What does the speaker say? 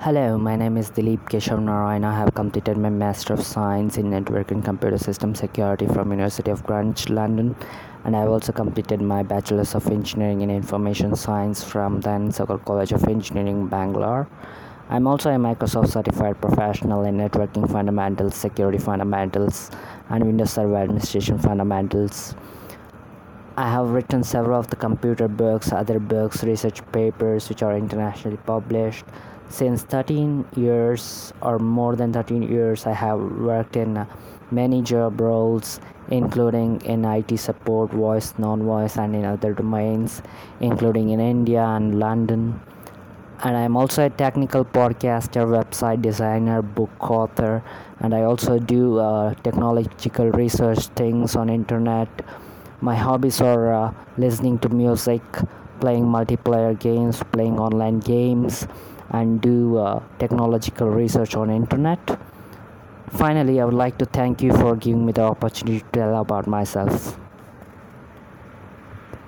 Hello, my name is Dilip Keshav Narayan. I have completed my Master of Science in Network and Computer System Security from University of Greenwich, London, and I have also completed my Bachelor's of Engineering in Information Science from the Sagar College of Engineering, Bangalore. I'm also a Microsoft certified professional in networking fundamentals, security fundamentals, and Windows Server administration fundamentals. I have written several of the computer books, other books, research papers which are internationally published. Since 13 years or more than 13 years, I have worked in many job roles, including in IT support, voice, non voice, and in other domains, including in India and London. And I'm also a technical podcaster, website designer, book author, and I also do uh, technological research things on internet my hobbies are uh, listening to music playing multiplayer games playing online games and do uh, technological research on internet. Finally i would like to thank you for giving me the opportunity to tell about myself